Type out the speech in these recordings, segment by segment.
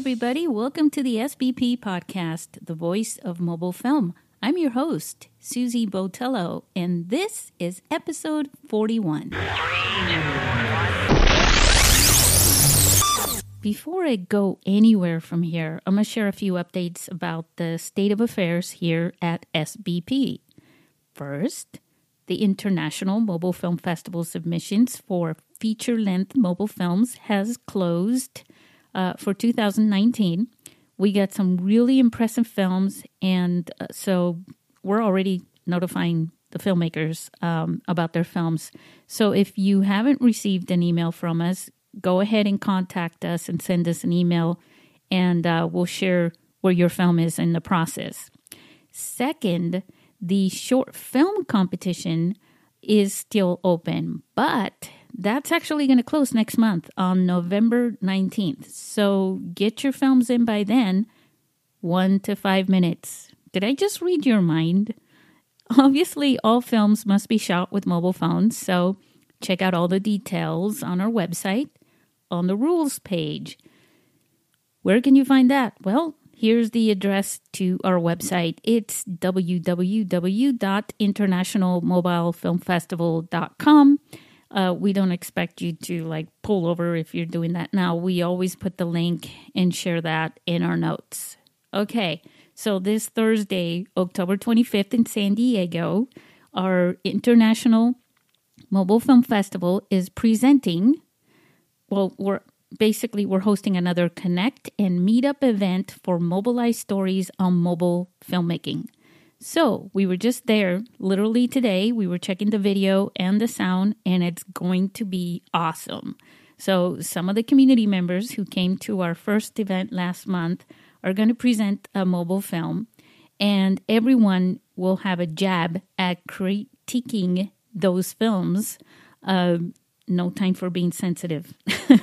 everybody. Welcome to the SBP podcast, the voice of mobile film. I'm your host, Susy Botello, and this is episode 41. Before I go anywhere from here, I'm going to share a few updates about the state of affairs here at SBP. First, the International Mobile Film Festival submissions for feature length mobile films has closed uh, for 2019. We got some really impressive films, and uh, so we're already notifying the filmmakers um, about their films. So if you haven't received an email from us, go ahead and contact us and send us an email, and uh, we'll share where your film is in the process. Second, the short film competition is still open, but that's actually going to close next month on November 19th. So get your films in by then, one to five minutes. Did I just read your mind? Obviously, all films must be shot with mobile phones, so check out all the details on our website on the rules page. Where can you find that? Well, here's the address to our website. It's www.internationalmobilefilmfestival.com. Uh, we don't expect you to like pull over if you're doing that now. We always put the link and share that in our notes. Okay, so this Thursday, October 25th in San Diego, our International Mobile Film Festival is presenting. Well, we're basically we're hosting another Connect and Meetup event for mobilized stories on mobile filmmaking. So we were just there literally today. We were checking the video and the sound, and it's going to be awesome. So, some of the community members who came to our first event last month are going to present a mobile film, and everyone will have a jab at critiquing those films. Uh, no time for being sensitive.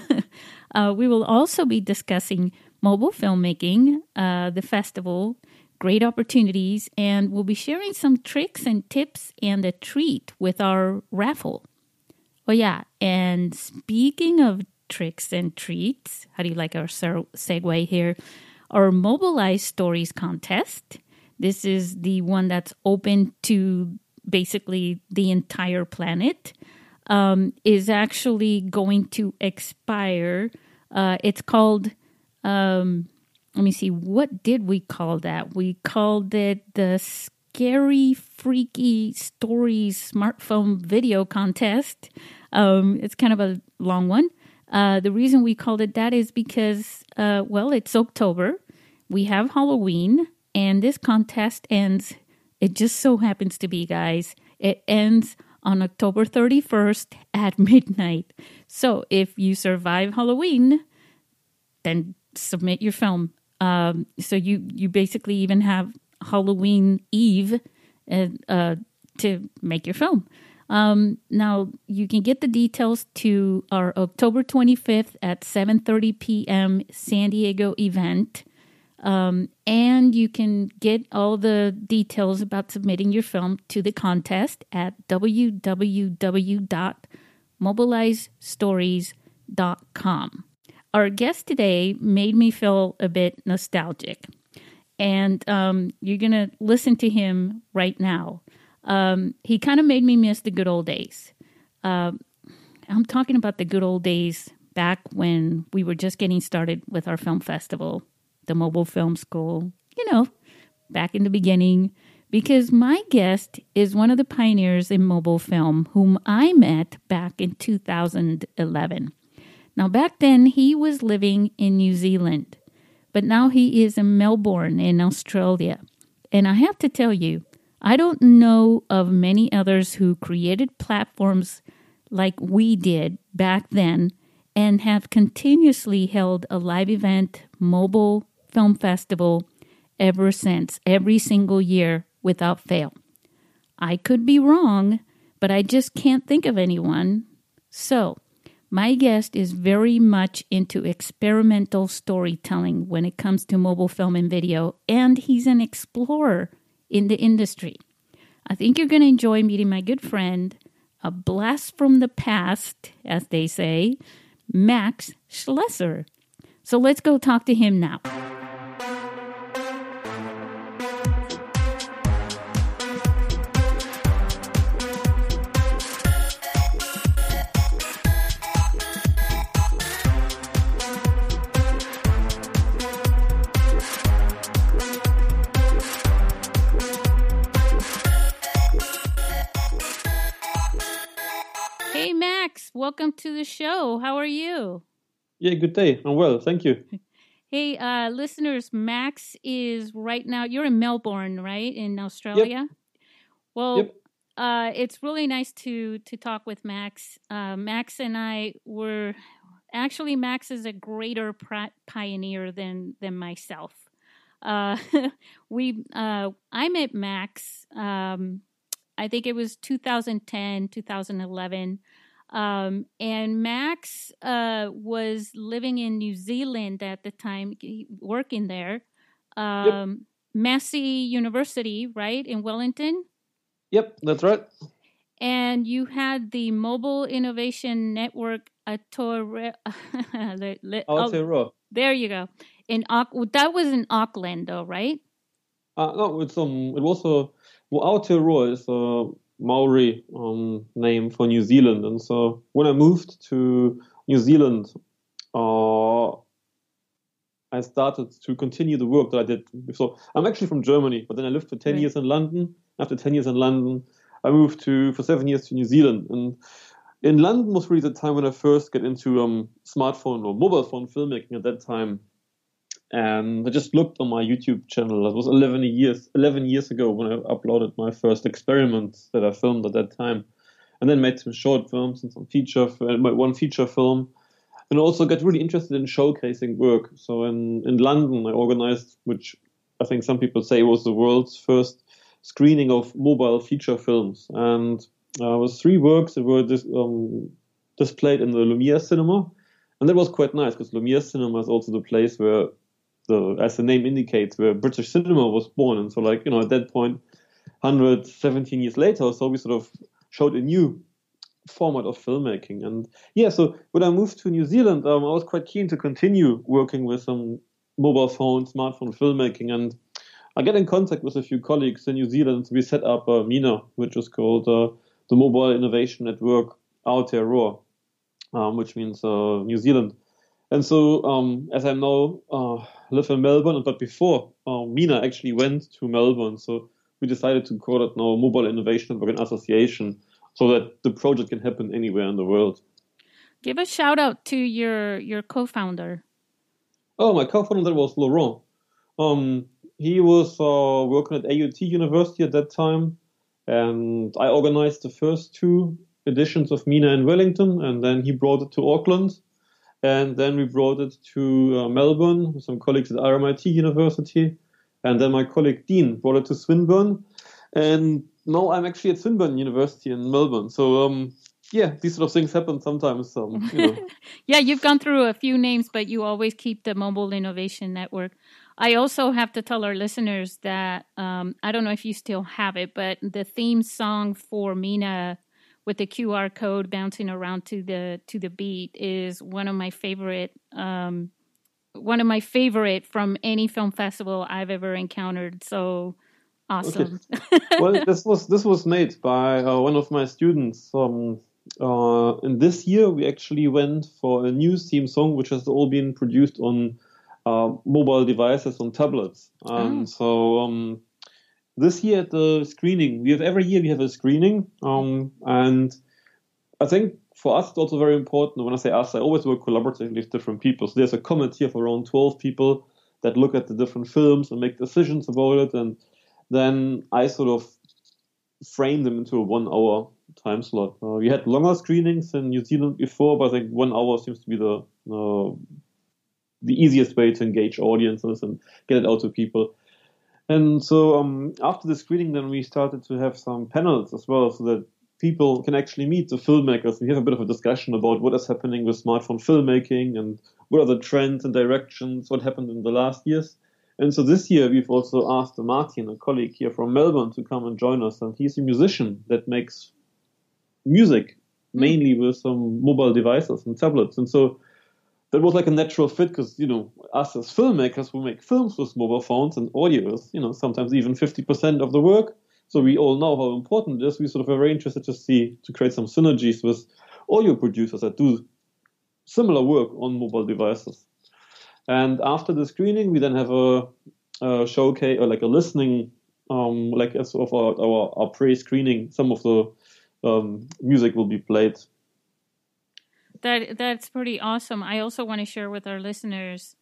uh, we will also be discussing mobile filmmaking, uh, the festival, great opportunities, and we'll be sharing some tricks and tips and a treat with our raffle. Oh, yeah, and speaking of tricks and treats, how do you like our segue here? Our Mobilize Stories contest. This is the one that's open to basically the entire planet. Um, is actually going to expire. Uh, it's called um, let me see, what did we call that? We called it the Scary Freaky Stories Smartphone Video Contest. Um, it's kind of a long one. Uh, the reason we called it that is because, uh, well, it's October. We have Halloween, and this contest ends. It just so happens to be, guys, it ends on October 31st at midnight. So if you survive Halloween, then submit your film um, so you you basically even have Halloween Eve uh, uh, to make your film. Um, now you can get the details to our October 25th at 7:30 p.m. San Diego event. Um, and you can get all the details about submitting your film to the contest at www.mobilizestories.com. Our guest today made me feel a bit nostalgic. And um, you're going to listen to him right now. Um, he kind of made me miss the good old days. Uh, I'm talking about the good old days back when we were just getting started with our film festival, the mobile film school, you know, back in the beginning. Because my guest is one of the pioneers in mobile film whom I met back in 2011. Now, back then, he was living in New Zealand, but now he is in Melbourne, in Australia. And I have to tell you, I don't know of many others who created platforms like we did back then and have continuously held a live event, mobile film festival ever since, every single year without fail. I could be wrong, but I just can't think of anyone. So, my guest is very much into experimental storytelling when it comes to mobile film and video, and he's an explorer in the industry. I think you're going to enjoy meeting my good friend, a blast from the past, as they say, Max Schleser. So let's go talk to him now. Hey, Max, welcome to the show. How are you? Yeah, good day. I'm well, thank you. Hey, uh, listeners, Max is right now, you're in Melbourne, right? In Australia? Yep. Well, Yep. uh, it's really nice to, to talk with Max. Uh, Max and I were actually, Max is a greater pioneer than, than myself. Uh, we, uh, I met Max, um, I think it was 2010, 2011. Um, and Max uh, was living in New Zealand at the time, working there. Um, Massey University, right, in Wellington. Yep, that's right. And you had the Mobile Innovation Network Aotearoa. le- le- oh, there you go. In that was in Auckland, though, right? Uh, no, it's um, it was a well, Aotearoa is a Maori um name for New Zealand, and so when I moved to New Zealand, uh, I started to continue the work that I did. So I'm actually from Germany, but then I lived for ten Right. years in London. After ten years in London, I moved to for seven years to New Zealand, and in London was really the time when I first got into um, smartphone or mobile phone filmmaking. At that time, and I just looked on my YouTube channel. It was 11 years 11 years ago when I uploaded my first experiment that I filmed at that time, and then made some short films and some feature uh, one feature film, and also got really interested in showcasing work. So in in London, I organized, which I think some people say was the world's first screening of mobile feature films, and uh, was three works that were dis- um, displayed in the Lumiere Cinema. And that was quite nice because Lumiere Cinema is also the place where the, as the name indicates, where British cinema was born. And so, like, you know, at that point, 117 years later, so we sort of showed a new format of filmmaking. And yeah, so when I moved to New Zealand, um, I was quite keen to continue working with some mobile phone, smartphone filmmaking. And I get in contact with a few colleagues in New Zealand. We set up a MINA, which is called uh, the Mobile Innovation Network Aotearoa, um, which means uh, New Zealand. And so, um, as I now uh, live in Melbourne, but before uh, Mina actually went to Melbourne, so we decided to call it now Mobile Innovation Network and Association, so that the project can happen anywhere in the world. Give a shout out to your your co-founder. Oh, my co-founder was Laurent. Um, he was uh, working at AUT University at that time, and I organized the first two editions of Mina in Wellington, and then he brought it to Auckland, and then we brought it to uh, Melbourne with some colleagues at RMIT University, and then my colleague Dean brought it to Swinburne, and now I'm actually at Swinburne University in Melbourne. So um, yeah, these sort of things happen sometimes. Um, you know. Yeah, you've gone through a few names, but you always keep the Mobile Innovation Network. I also have to tell our listeners that um, I don't know if you still have it, but the theme song for Mina with the QR code bouncing around to the to the beat is one of my favorite um, one of my favorite from any film festival I've ever encountered. So awesome. well, this was this was made by uh, one of my students. Um, uh, and this year we actually went for a new theme song, which has all been produced on uh, mobile devices on tablets. And Oh. so um, this year at the screening, we have every year we have a screening, um, and I think for us it's also very important. When I say us, I always work collaboratively with different people. So there's a committee of around 12 people that look at the different films and make decisions about it, and then I sort of frame them into a one-hour time slot. Uh, we had longer screenings in New Zealand before, but I think one hour seems to be the uh, the easiest way to engage audiences and get it out to people. And so um, after the screening, then we started to have some panels as well, so that people can actually meet the filmmakers. and have a bit of a discussion about what is happening with smartphone filmmaking and what are the trends and directions, what happened in the last years. And so this year we've also asked Martin, a colleague here from Melbourne, to come and join us. And he's a musician that makes music mainly with some mobile devices and tablets. And so that was like a natural fit because you know us as filmmakers we make films with mobile phones and audio is you know sometimes even 50% of the work. So we all know how important it is. We sort of are very interested to see to create some synergies with audio producers that do similar work on mobile devices. And after the screening we then have a, a showcase or like a listening um, like as sort of our, our, our pre-screening some of the um, music will be played that that's pretty awesome. I also want to share with our listeners.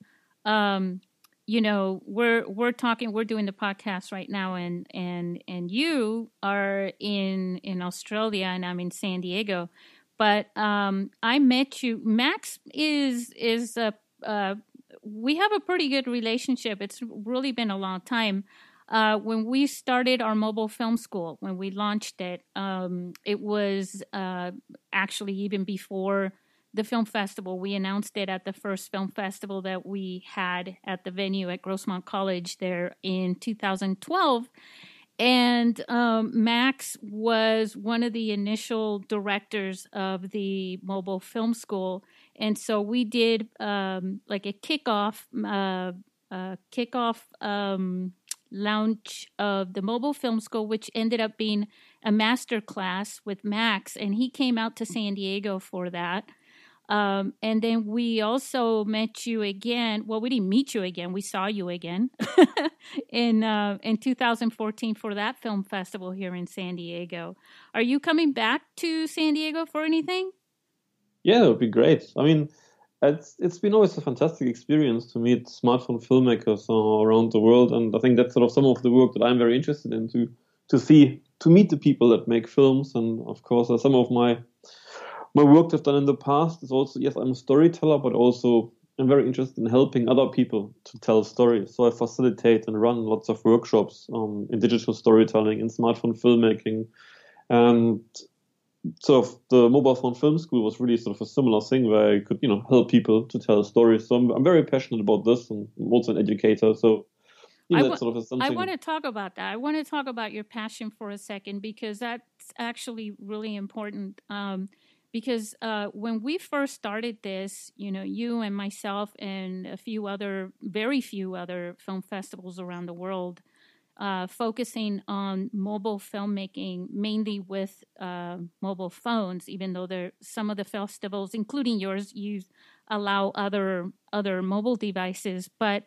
Um, you know, we're we're talking, we're doing the podcast right now, and and and you are in in Australia, and I'm in San Diego. But um, I met you. Max is is a uh, we have a pretty good relationship. It's really been a long time. Uh, when we started our mobile film school, when we launched it, um, it was uh, actually even before the film festival. We announced it at the first film festival that we had at the venue at Grossmont College there in 2012. And um, Max was one of the initial directors of the mobile film school. And so we did um, like a kickoff, uh, kickoff um, launch of the mobile film school, which ended up being a master class with Max. And he came out to San Diego for that. Um, and then we also met you again. Well, we didn't meet you again. We saw you again in uh, in 2014 for that film festival here in San Diego. Are you coming back to San Diego for anything? Yeah, it would be great. I mean, it's it's been always a fantastic experience to meet smartphone filmmakers uh, around the world, and I think that's sort of some of the work that I'm very interested in to to see to meet the people that make films, and of course, uh, some of my my work I've done in the past is also yes, I'm a storyteller, but also I'm very interested in helping other people to tell stories. So I facilitate and run lots of workshops um, in digital storytelling, in smartphone filmmaking, and sort of the mobile phone film school was really sort of a similar thing where I could you know help people to tell stories. So I'm, I'm very passionate about this, and I'm also an educator. So I, sort of I want to talk about that. I want to talk about your passion for a second because that's actually really important. Um, because uh, when we first started this, you know, you and myself and a few other, very few other film festivals around the world, uh, focusing on mobile filmmaking, mainly with uh, mobile phones. Even though there, some of the festivals, including yours, you allow other other mobile devices, but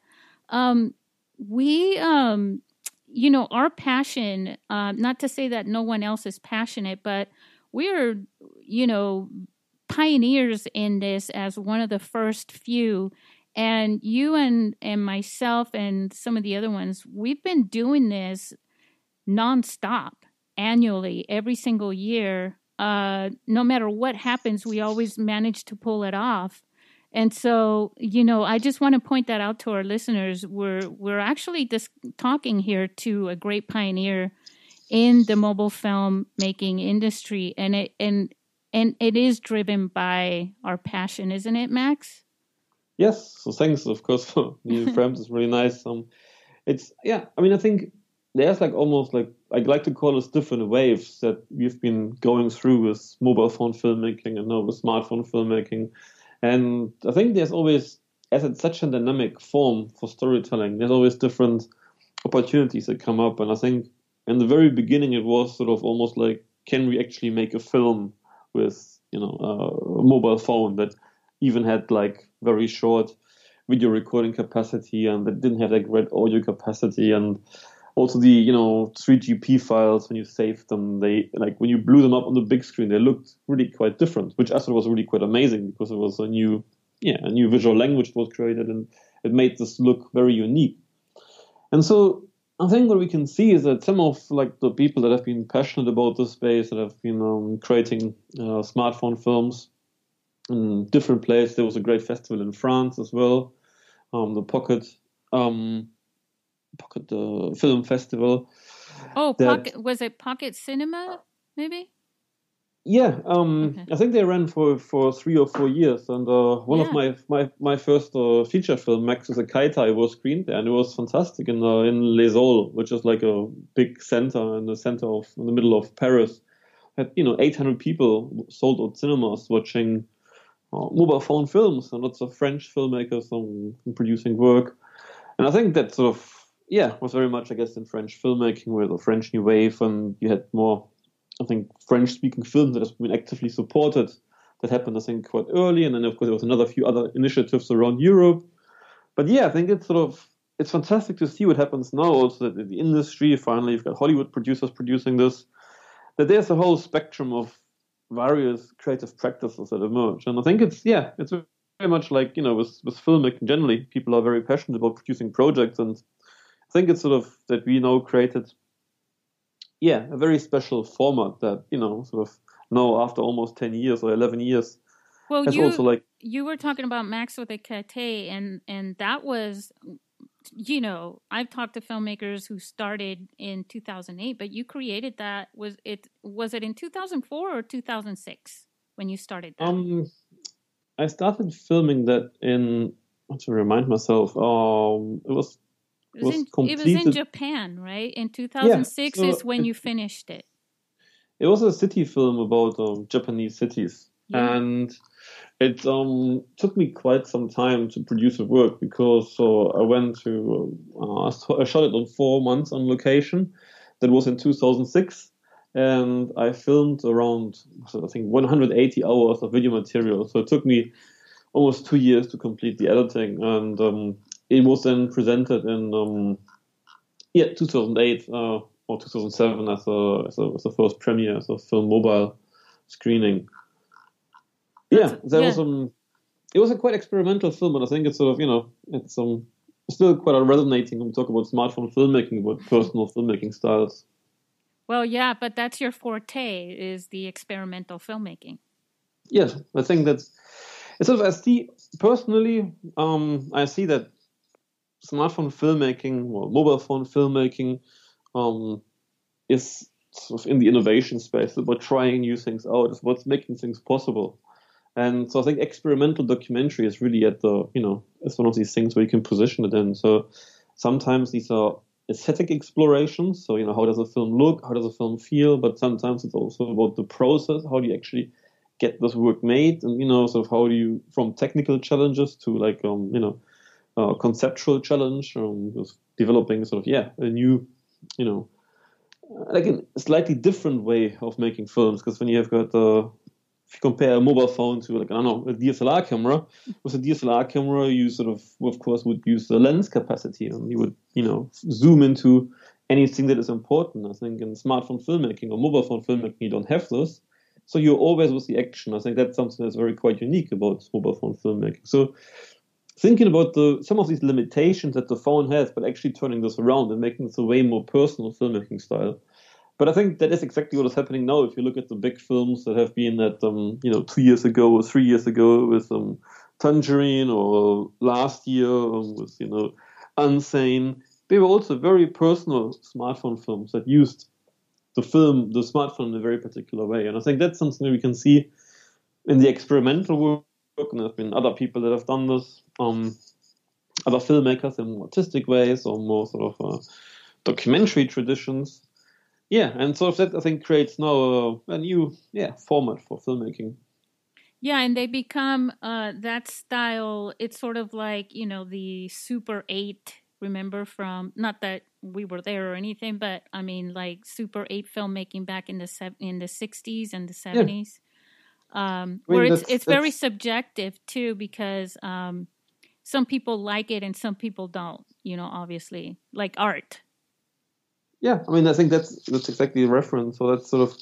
um, we. Um, you know, our passion, uh, not to say that no one else is passionate, but we're, you know, pioneers in this as one of the first few. And you and, and myself and some of the other ones, we've been doing this nonstop annually every single year. Uh, no matter what happens, we always manage to pull it off. And so, you know, I just want to point that out to our listeners. We're we're actually just talking here to a great pioneer in the mobile film making industry and it and and it is driven by our passion isn't it max? Yes. So thanks of course for new frames it's really nice. Um it's yeah i mean i think there's like almost like I'd like to call it different waves that we've been going through with mobile phone filmmaking and now with smartphone filmmaking. And i think there's always as it's such a dynamic form for storytelling there's always different opportunities that come up. And i think in the very beginning, it was sort of almost like, can we actually make a film with you know a mobile phone that even had like very short video recording capacity and that didn't have like great audio capacity. And also the you know 3GP files when you saved them they like when you blew them up on the big screen they looked really quite different which I thought was really quite amazing because it was a new yeah a new visual language that was created and it made this look very unique. And so I think what we can see is that some of like the people that have been passionate about this space that have been um, creating uh, smartphone films in different places. There was a great festival in France as well, um, the Pocket um, Pocket uh, Film Festival. Oh, that, Pocket was it Pocket Cinema maybe? Yeah, um, okay. I think they ran for, for three or four years, and uh, one yeah. of my my my first uh, feature film, Max is a Keitai, was screened there, and it was fantastic in uh, in Les Halles, which is like a big center in the center of in the middle of Paris. Had you know 800 people sold out cinemas watching uh, mobile phone films and lots of French filmmakers on producing work. And I think that sort of yeah was very much I guess in French filmmaking with the French New Wave, and you had more I think French speaking films that have been actively supported. That happened I think quite early, and then of course there was another few other initiatives around Europe. But yeah, I think it's sort of it's fantastic to see what happens now. Also, that the industry finally you've got Hollywood producers producing this. That there's a whole spectrum of various creative practices that emerge, and I think it's yeah, it's very much like you know with with filmmaking generally, people are very passionate about producing projects, and I think it's sort of that we now created, yeah, a very special format that you know sort of now after almost ten years or eleven years. Well, you also like you were talking about Max with a Keitai, and and that was you know, I've talked to filmmakers who started in 2008, but you created that was it was it in 2004 or 2006 when you started that? Um I started filming that in to remind myself. Um it was it was, in, it was in Japan, right? In 2006 yeah, so is when it, you finished it. It was a city film about um, Japanese cities. Yeah. And it um, took me quite some time to produce the work because so I went to uh, I shot it on four months on location. That was in 2006, and I filmed around I think 180 hours of video material. So it took me almost two years to complete the editing, and um, it was then presented in um, yeah 2008 uh, or 2007 as a, as a as a first premiere as a film mobile screening yeah, that yeah. was um, it was a quite experimental film, and I think it's sort of you know it's um still quite resonating when we talk about smartphone filmmaking, about personal filmmaking styles. Well, yeah, but that's your forte is the experimental filmmaking. Yes, I think that's it's sort of I see personally. Um, I see that smartphone filmmaking or mobile phone filmmaking um, is sort of in the innovation space about trying new things out. It's what's making things possible. And so I think experimental documentary is really at the, you know, it's one of these things where you can position it in. So sometimes these are aesthetic explorations. So, you know, how does a film look? How does a film feel? But sometimes it's also about the process. How do you actually get this work made? And, you know, sort of how do you, from technical challenges to like, um, you know, uh, conceptual challenge, um, developing sort of, yeah, a new, you know, like a slightly different way of making films. Because when you have got the, if you compare a mobile phone to like I don't know a DSLR camera, with a DSLR camera you sort of of course would use the lens capacity and you would you know zoom into anything that is important. I think in smartphone filmmaking or mobile phone filmmaking you don't have this, so you're always with the action. I think that's something that's very quite unique about mobile phone filmmaking. So thinking about the some of these limitations that the phone has, but actually turning this around and making this a way more personal filmmaking style but I think that is exactly what is happening now. If you look at the big films that have been at, um, you know, two years ago or three years ago with um, Tangerine or last year um, with, you know, Unsane, they were also very personal smartphone films that used the film, the smartphone in a very particular way. And I think that's something we can see in the experimental work. And there have been other people that have done this, um, other filmmakers in more artistic ways or more sort of uh, documentary traditions yeah, and so that I think creates now a, a new yeah format for filmmaking. Yeah, and they become uh, that style. It's sort of like you know the Super Eight. Remember from not that we were there or anything, but I mean like Super Eight filmmaking back in the in the sixties and the seventies, um, where it's it's very subjective too because um, some people like it and some people don't. You know, obviously, like art yeah, I mean, I think that's that's exactly the reference. So that's sort of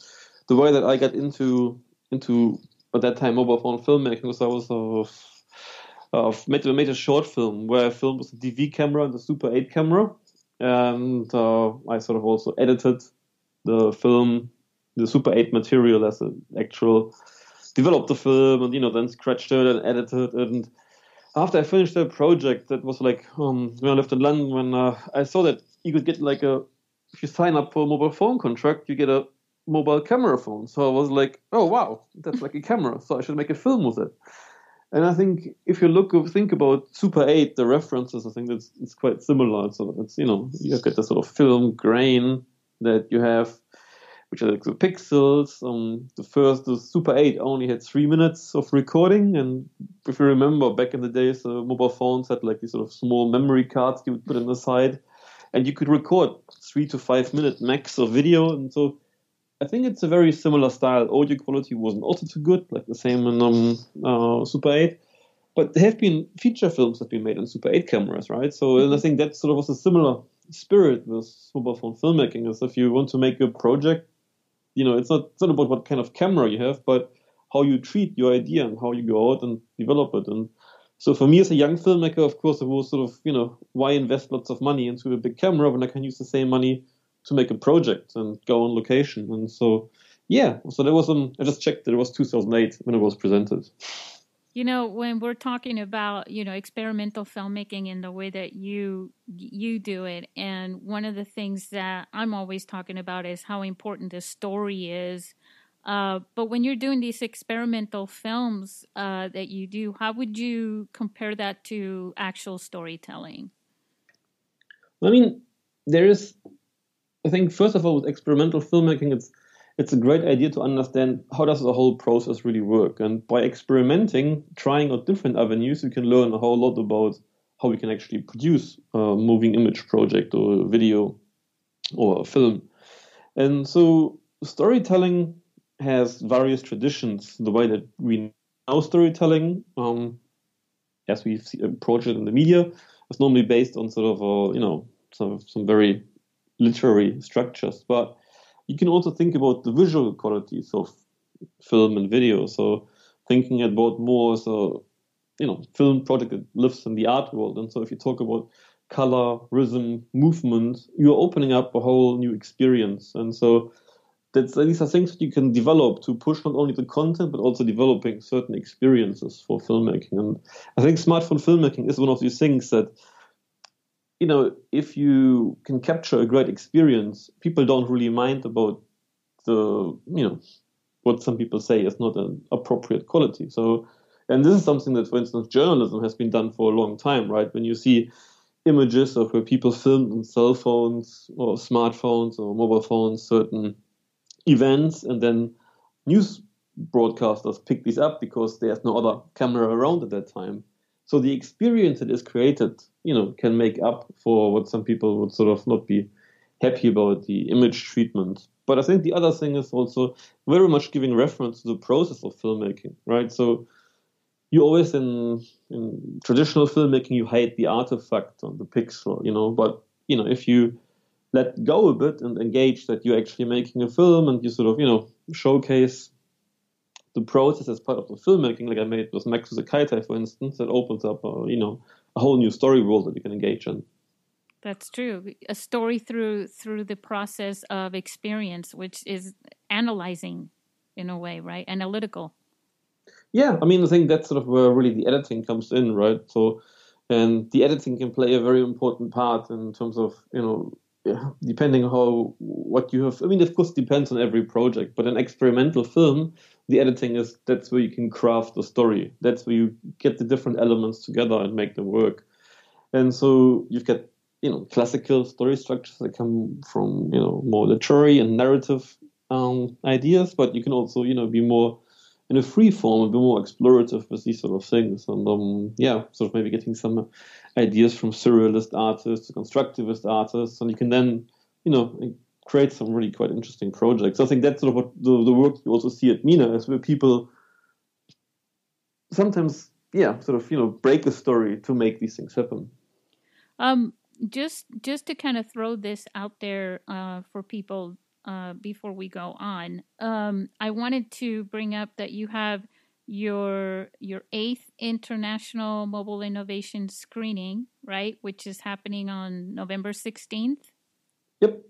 the way that I got into into at that time mobile phone filmmaking. Was I was of of made, made a short film where I filmed with a DV camera and the Super 8 camera, and uh, I sort of also edited the film, the Super 8 material as an actual developed the film and you know then scratched it and edited it and after I finished the project, that was like um, when I lived in London, when uh, I saw that you could get like a if you sign up for a mobile phone contract, you get a mobile camera phone. So I was like, oh wow, that's like a camera. So I should make a film with it. And I think if you look think about Super 8, the references, I think that's it's quite similar. So it's you know you get the sort of film grain that you have, which are like the pixels. Um, the first, the Super 8, only had three minutes of recording, and if you remember, back in the days, uh, mobile phones had like these sort of small memory cards you would put in the side, and you could record three to five minute max of video, and so. I think it's a very similar style. Audio quality wasn't also too good, like the same in um, uh, Super 8 but there have been feature films that have been made on Super 8 cameras, right? So and I think that sort of was a similar spirit with mobile phone filmmaking. Is if you want to make a project, you know, it's not it's not about what kind of camera you have, but how you treat your idea and how you go out and develop it. And so for me as a young filmmaker, of course, it was sort of you know why invest lots of money into a big camera when I can use the same money to make a project and go on location. And so yeah, so there was um I just checked that it was 2008 when it was presented. You know, when we're talking about, you know, experimental filmmaking in the way that you you do it, and one of the things that I'm always talking about is how important the story is. Uh, but when you're doing these experimental films uh, that you do, how would you compare that to actual storytelling? I mean, there is, I think, first of all, with experimental filmmaking, it's it's a great idea to understand how does the whole process really work. And by experimenting, trying out different avenues, you can learn a whole lot about how we can actually produce a moving image project or video or a film. And so storytelling has various traditions. The way that we know storytelling, um, as we approach it in the media, is normally based on sort of, a, you know, some, some very literary structures. But you can also think about the visual qualities of film and video. So thinking about more so you know film project that lives in the art world. And so if you talk about color, rhythm, movement, you're opening up a whole new experience. And so that's, these are things that you can develop to push not only the content but also developing certain experiences for filmmaking. And I think smartphone filmmaking is one of these things that you know, if you can capture a great experience, people don't really mind about the, you know, what some people say is not an appropriate quality. So, and this is something that, for instance, journalism has been done for a long time, right? When you see images of where people filmed on cell phones or smartphones or mobile phones certain events, and then news broadcasters pick these up because there's no other camera around at that time. So the experience that is created, you know, can make up for what some people would sort of not be happy about the image treatment. But I think the other thing is also very much giving reference to the process of filmmaking, right? So you always in in traditional filmmaking you hide the artifact on the pixel, you know, but you know, if you let go a bit and engage that you're actually making a film and you sort of, you know, showcase the process as part of the filmmaking, like I made with Max Keitai, for instance, that opens up, a, you know, a whole new story world that you can engage in. That's true. A story through through the process of experience, which is analyzing, in a way, right? Analytical. Yeah, I mean, I think that's sort of where really the editing comes in, right? So, and the editing can play a very important part in terms of you know depending how what you have. I mean, of course, depends on every project. But an experimental film, the editing is that's where you can craft the story. That's where you get the different elements together and make them work. And so you've got you know classical story structures that come from you know more literary and narrative um, ideas, but you can also you know be more in a free form and be more explorative with these sort of things. And um, yeah, sort of maybe getting some ideas from surrealist artists, to constructivist artists, and you can then you know create some really quite interesting projects. I think that's sort of what the, the work you also see at Mina is where people sometimes, yeah, sort of, you know, break a story to make these things happen. Um, just just to kind of throw this out there uh, for people uh, before we go on, um, I wanted to bring up that you have your your eighth international mobile innovation screening, right, which is happening on November sixteenth. Yep.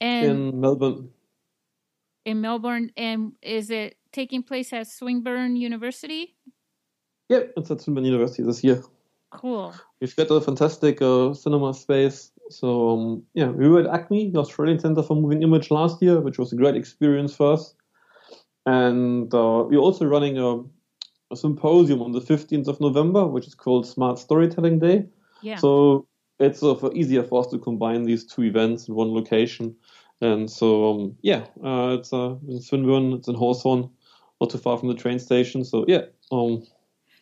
And in Melbourne. In Melbourne, and is it taking place at Swinburne University? Yep, it's at Swinburne University this year. Cool. We've got a fantastic uh, cinema space. So um, yeah, we were at ACMI, the Australian Centre for Moving Image, last year, which was a great experience for us. And uh, we're also running a, a, symposium on the 15th of November, which is called Smart Storytelling Day. Yeah. So it's sort of easier for us to combine these two events in one location. And so, um, yeah, uh, it's uh, in Swinburne, it's in Hawthorn, not too far from the train station. So, yeah. Um,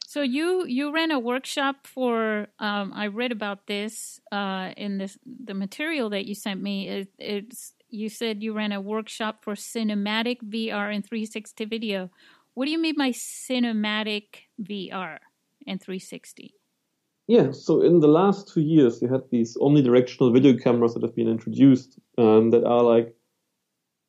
so you you ran a workshop for um, I read about this uh, in this the material that you sent me. It, it's you said you ran a workshop for cinematic VR and 360 video. What do you mean by cinematic VR and 360? Yeah, so in the last two years, you had these omnidirectional video cameras that have been introduced um, that are like,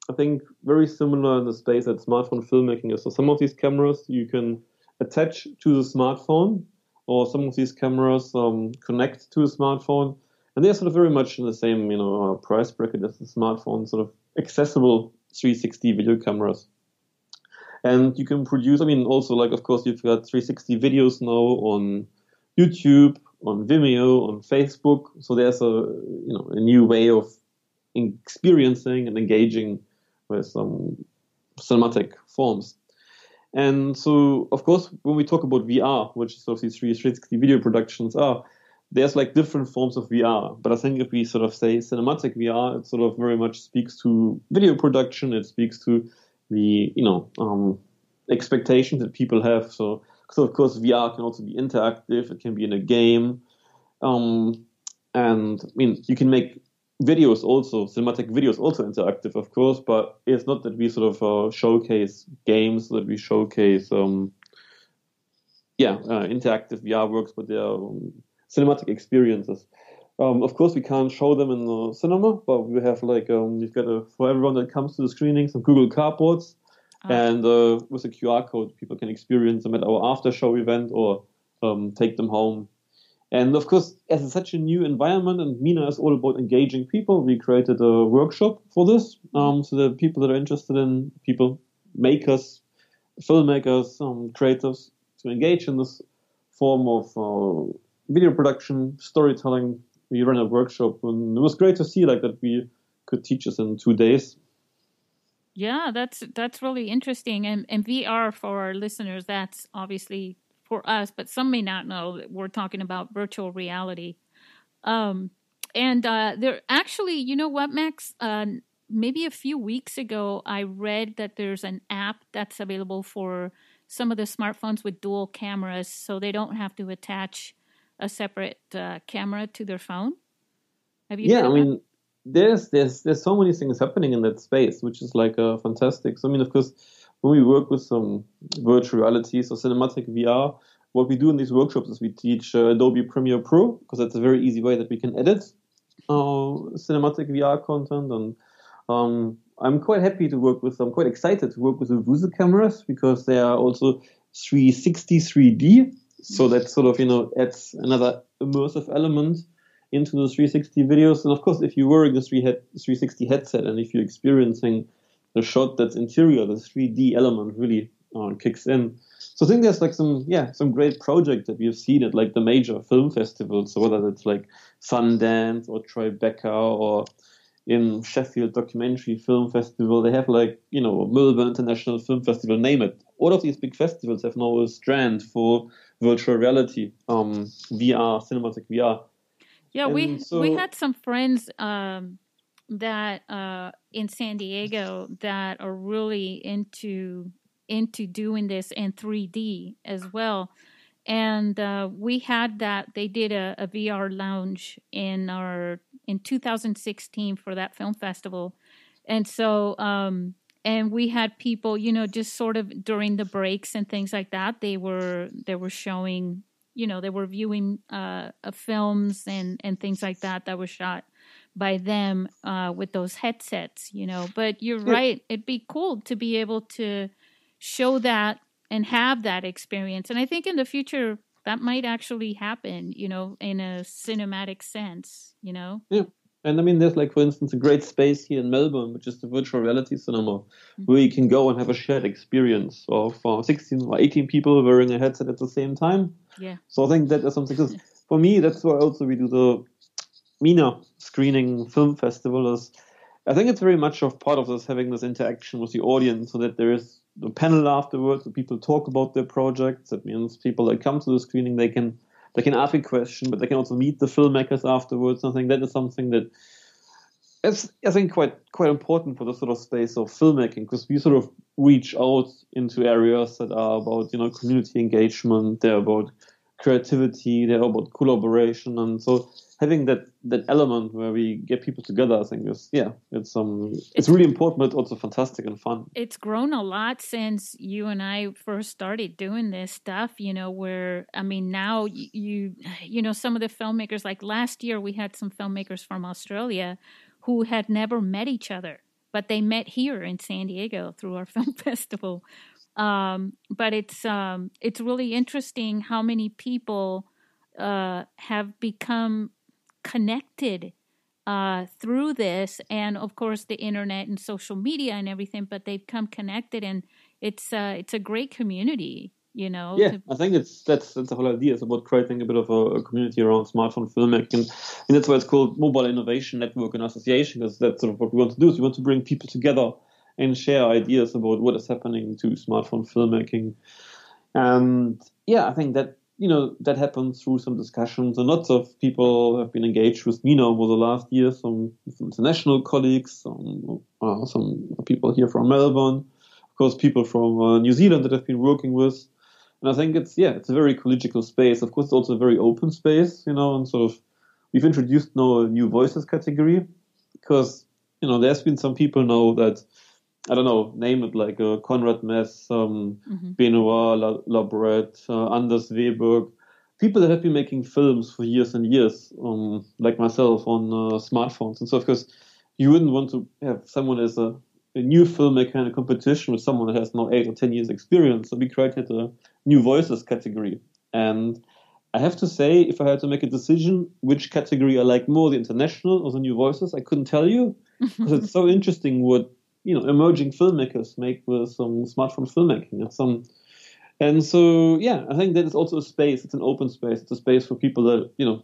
I think, very similar in the space that smartphone filmmaking is. So some of these cameras you can attach to the smartphone, or some of these cameras um, connect to a smartphone, and they're sort of very much in the same, you know, uh, price bracket as the smartphone, sort of accessible 360 video cameras and you can produce. I mean, also like of course you've got 360 videos now on YouTube, on Vimeo, on Facebook. So there's a you know a new way of experiencing and engaging with some cinematic forms. And so, of course, when we talk about VR, which sort of these 360 video productions are, there's like different forms of VR. But I think if we sort of say cinematic VR, it sort of very much speaks to video production. It speaks to the you know um, expectations that people have. So, so of course VR can also be interactive. It can be in a game, um, and I mean you can make videos also cinematic videos also interactive, of course. But it's not that we sort of uh, showcase games that we showcase. Um, yeah, uh, interactive VR works, but they are um, cinematic experiences. Um, of course, we can't show them in the cinema, but we have like um, we've got a, for everyone that comes to the screening some Google Cardboards, oh. and uh, with a QR code, people can experience them at our after show event or um, take them home. And of course, as it's such a new environment, and Mina is all about engaging people, we created a workshop for this, um, so that people that are interested in people, makers, filmmakers, um, creators, to engage in this form of uh, video production, storytelling, we ran a workshop, and it was great to see like that we could teach this in two days. Yeah, that's that's really interesting, and and VR for our listeners, that's obviously for us, but some may not know that we're talking about virtual reality. Um, and uh, there actually, you know what, Max? Uh, maybe a few weeks ago, I read that there's an app that's available for some of the smartphones with dual cameras, so they don't have to attach a separate uh, camera to their phone? Have you? Yeah, I mean, there's there's there's so many things happening in that space, which is like uh, fantastic. So I mean, of course, when we work with some virtual realities or cinematic VR, what we do in these workshops is we teach uh, Adobe Premiere Pro because that's a very easy way that we can edit uh, cinematic VR content and. Um, I'm quite happy to work with. I'm quite excited to work with the Vuze cameras because they are also 360 3D, so that sort of you know adds another immersive element into the 360 videos. And of course, if you're wearing a 360 headset and if you're experiencing the shot that's interior, the 3D element really uh, kicks in. So I think there's like some yeah some great projects that we've seen at like the major film festivals. So whether it's like Sundance or Tribeca or in Sheffield Documentary Film Festival, they have like you know Melbourne International Film Festival, name it. All of these big festivals have now a strand for virtual reality, um, VR, cinematic VR. Yeah, and we so, we had some friends um, that uh, in San Diego that are really into into doing this in 3D as well. And uh, we had that. They did a, a VR lounge in our in 2016 for that film festival, and so um, and we had people you know just sort of during the breaks and things like that they were they were showing you know they were viewing uh, uh, films and and things like that that were shot by them uh, with those headsets you know. But you're right it'd be cool to be able to show that and have that experience. And i think in the future that might actually happen you know in a cinematic sense you know? Yeah and I mean, there's like, for instance, a great space here in Melbourne, which is the virtual reality cinema, mm-hmm. where you can go and have a shared experience of uh, 16 or 18 people wearing a headset at the same time. Yeah. So I think that is something, because for me, that's why also we do the MINA screening film festival is, I think it's very much of part of this, having this interaction with the audience so that there is a panel afterwards where people talk about their projects. That means people that come to the screening, they can they can ask a question, but they can also meet the filmmakers afterwards. I think that is something that is, I think quite quite important for the sort of space of filmmaking because we sort of reach out into areas that are about you know community engagement, they're about creativity, they're about collaboration, and so having that that element where we get people together, I think is yeah, it's um it's, it's really important, but also fantastic and fun. It's grown a lot since you and I first started doing this stuff. You know, where I mean, now you you know some of the filmmakers. Like last year, we had some filmmakers from Australia who had never met each other, but they met here in San Diego through our film festival. Um, but it's um, it's really interesting how many people uh, have become connected uh, through this, and of course the internet and social media and everything. But they've come connected, and it's uh, it's a great community. You know. Yeah, to... I think it's that's that's the whole idea. It's about creating a bit of a, a community around smartphone filmmaking, and, and that's why it's called Mobile Innovation Network and Association, because that's sort of what we want to do. Is we want to bring people together and share ideas about what is happening to smartphone filmmaking. And yeah, I think that you know, that happened through some discussions, and lots of people have been engaged with me now over the last year. Some, some international colleagues, some, uh, some people here from Melbourne, of course, people from uh, New Zealand that I've been working with. And I think it's yeah, it's a very collegial space. Of course, it's also a very open space, you know, and sort of we've introduced now a new voices category because you know there's been some people now that I don't know, name it like uh, Conrad Mess, um, mm-hmm. Benoit Labourdette, uh, Anders Weberg, people that have been making films for years and years, um, like myself, on uh, smartphones and so. Because you wouldn't want to have someone as a, a, new filmmaker in a competition with someone that has now eight or ten years experience. So we created a new voices category, and I have to say, if I had to make a decision which category I like more, the international or the new voices, I couldn't tell you because it's so interesting what you know emerging filmmakers make with some smartphone filmmaking and some and so yeah i think that is also a space it's an open space it's a space for people that you know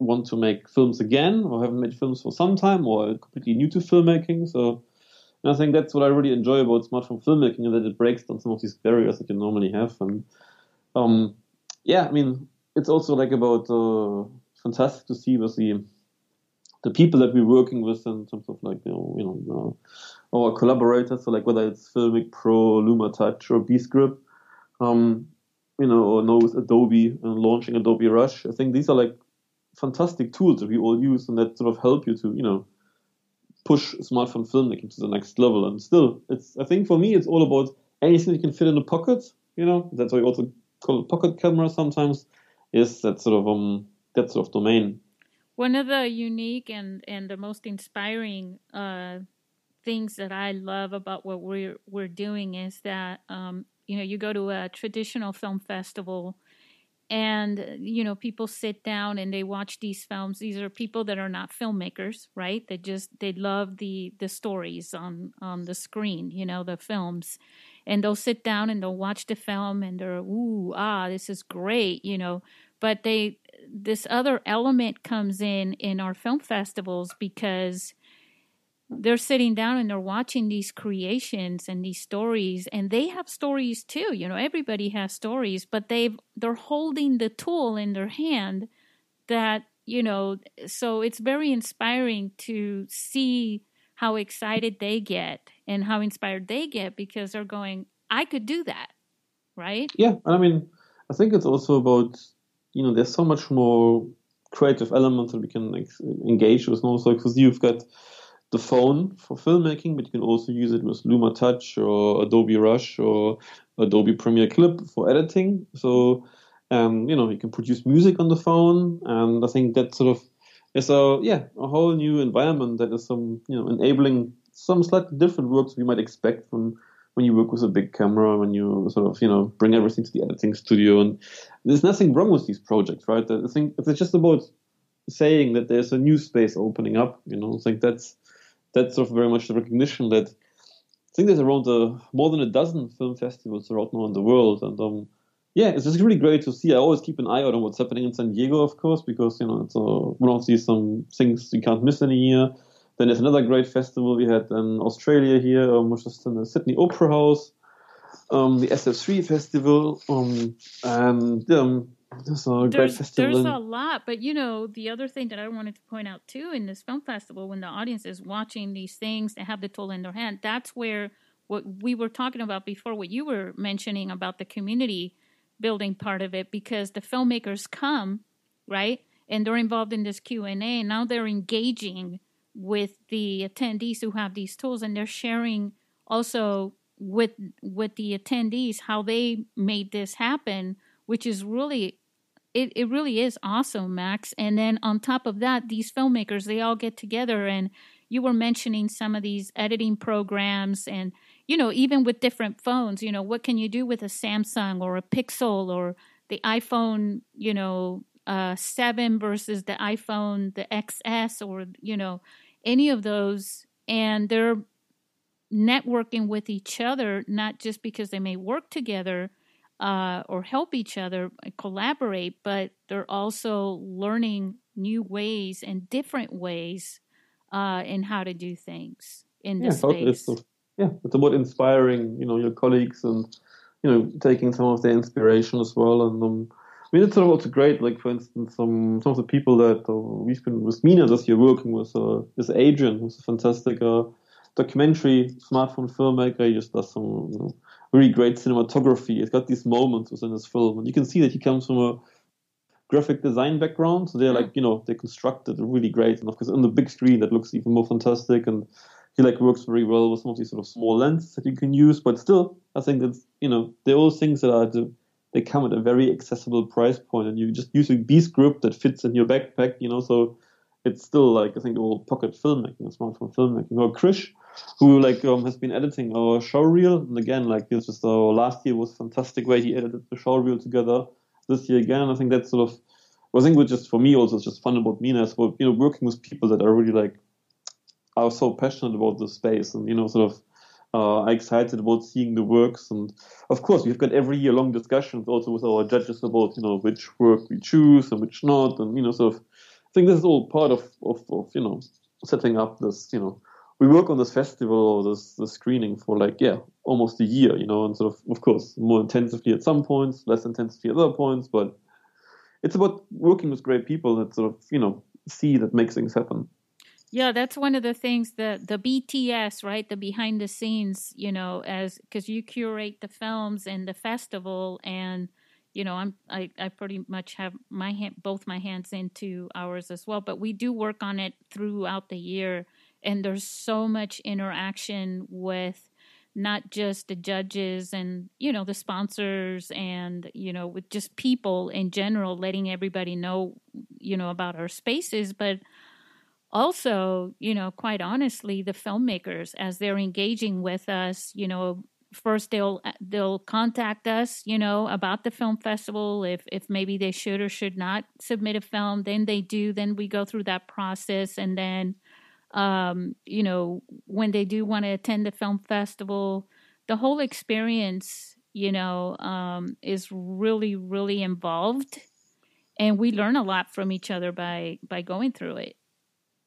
want to make films again or haven't made films for some time or are completely new to filmmaking so i think that's what i really enjoy about smartphone filmmaking and that it breaks down some of these barriers that you normally have and um, yeah i mean it's also like about uh, fantastic to see with the the people that we're working with in terms of like you know, you know our collaborators, so like whether it's Filmic Pro, LumaTouch, or Beastgrip, um, you know, or knows Adobe and launching Adobe Rush. I think these are like fantastic tools that we all use and that sort of help you to you know push smartphone filmmaking to the next level. And still, it's I think for me it's all about anything you can fit in a pocket. You know, that's why we also call it pocket camera sometimes. Is that sort of um that sort of domain. One of the unique and, and the most inspiring uh, things that I love about what we're we're doing is that um, you know you go to a traditional film festival and you know people sit down and they watch these films. These are people that are not filmmakers right? They just they love the the stories on on the screen you know the films. And they'll sit down and they'll watch the film and they're ooh ah this is great you know. But they this other element comes in in our film festivals because they're sitting down and they're watching these creations and these stories and they have stories too you know everybody has stories but they've they're holding the tool in their hand that you know so it's very inspiring to see how excited they get and how inspired they get because they're going i could do that right yeah i mean i think it's also about you know, there's so much more creative elements that we can like, engage with now. So because you've got the phone for filmmaking, but you can also use it with LumaTouch or Adobe Rush or Adobe Premiere Clip for editing. So, um, you know, you can produce music on the phone, and I think that sort of is a yeah a whole new environment that is some you know enabling some slightly different works we might expect from when you work with a big camera, when you sort of, you know, bring everything to the editing studio. And there's nothing wrong with these projects, right? I think it's just about saying that there's a new space opening up, you know, I think that's, that's sort of very much the recognition that I think there's around a, more than a dozen film festivals around now in the world. And, um, yeah, it's just really great to see. I always keep an eye out on what's happening in San Diego, of course, because, you know, it's uh, one of these um, things you can't miss in a year. Then there's another great festival we had in Australia here, um, which is in the Sydney Opera House, um, the SF3 Festival, um, and um, There's a there's, festival. There's a lot, but you know, the other thing that I wanted to point out too in this film festival, when the audience is watching these things, they have the tool in their hand. That's where what we were talking about before, what you were mentioning about the community building part of it, because the filmmakers come right, and they're involved in this Q and A. Now they're engaging with the attendees who have these tools, and they're sharing also with with the attendees how they made this happen, which is really it, it really is awesome, Max. And then on top of that, these filmmakers, they all get together and you were mentioning some of these editing programs and you know, even with different phones, you know, what can you do with a Samsung or a Pixel or the iPhone, you know, uh, 7 versus the iPhone, the XS, or, you know, any of those. And they're networking with each other, not just because they may work together uh, or help each other collaborate, but they're also learning new ways and different ways uh, in how to do things in this yeah, space. It's, yeah, it's about inspiring, you know, your colleagues and you know taking some of their inspiration as well. And um, I mean, it's also great. Like for instance, some some of the people that uh, we've been with MINA this year working with uh, is Adrian, who's a fantastic uh, documentary smartphone filmmaker. He just does some you know, really great cinematography. It's got these moments within this film, and you can see that he comes from a graphic design background. So they're mm. like, you know, they constructed really great. And of course, on the big screen, that looks even more fantastic. And he like works very well with some of these sort of small lenses that you can use. But still, I think that's, you know, they're all things that are, they come at a very accessible price point and you just use a Beastgrip that fits in your backpack, you know, so it's still like, I think, all pocket filmmaking, smartphone filmmaking. Or Krish, who like um, has been editing our show reel. And again, like this just our last year was fantastic way he edited the show reel together. This year again, I think that's sort of I think what just for me also just fun about MINA is about you know working with people that are really like are so passionate about the space and you know sort of uh, excited about seeing the works and of course we've got every year long discussions also with our judges about you know which work we choose and which not and you know sort of think this is all part of, of, of you know setting up this you know we work on this festival or this, this screening for like yeah almost a year you know and sort of of course more intensively at some points less intensively at other points but it's about working with great people that sort of you know see that make things happen. Yeah that's one of the things that the bts right the behind the scenes you know as because you curate the films and the festival and you know i'm i, I pretty much have my hand both my hands into ours as well but we do work on it throughout the year. And there's so much interaction with not just the judges and you know the sponsors and you know with just people in general letting everybody know you know about our spaces but also you know quite honestly the filmmakers as they're engaging with us you know first they'll they'll contact us you know about the film festival if if maybe they should or should not submit a film then they do then we go through that process and then um, you know, when they do want to attend the film festival, the whole experience, you know, um, is really, really involved, and we learn a lot from each other by by going through it.